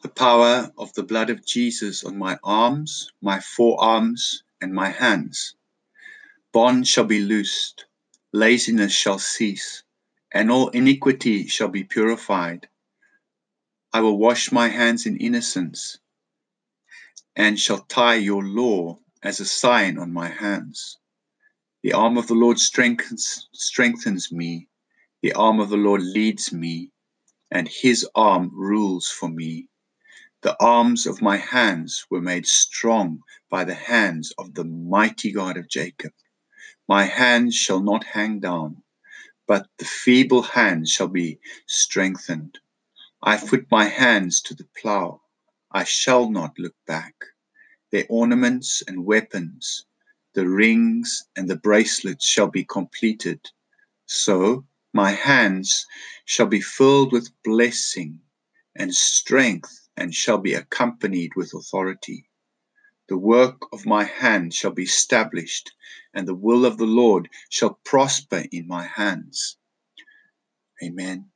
The power of the blood of Jesus on my arms, my forearms, and my hands. Bonds shall be loosed, laziness shall cease, and all iniquity shall be purified. I will wash my hands in innocence, and shall tie your law as a sign on my hands. The arm of the Lord strengthens, strengthens me. The arm of the Lord leads me, and his arm rules for me. The arms of my hands were made strong by the hands of the mighty God of Jacob. My hands shall not hang down, but the feeble hands shall be strengthened. I put my hands to the plough. I shall not look back. Their ornaments and weapons, the rings and the bracelets shall be completed. So my hands shall be filled with blessing and strength and shall be accompanied with authority. The work of my hand shall be established, and the will of the Lord shall prosper in my hands. Amen.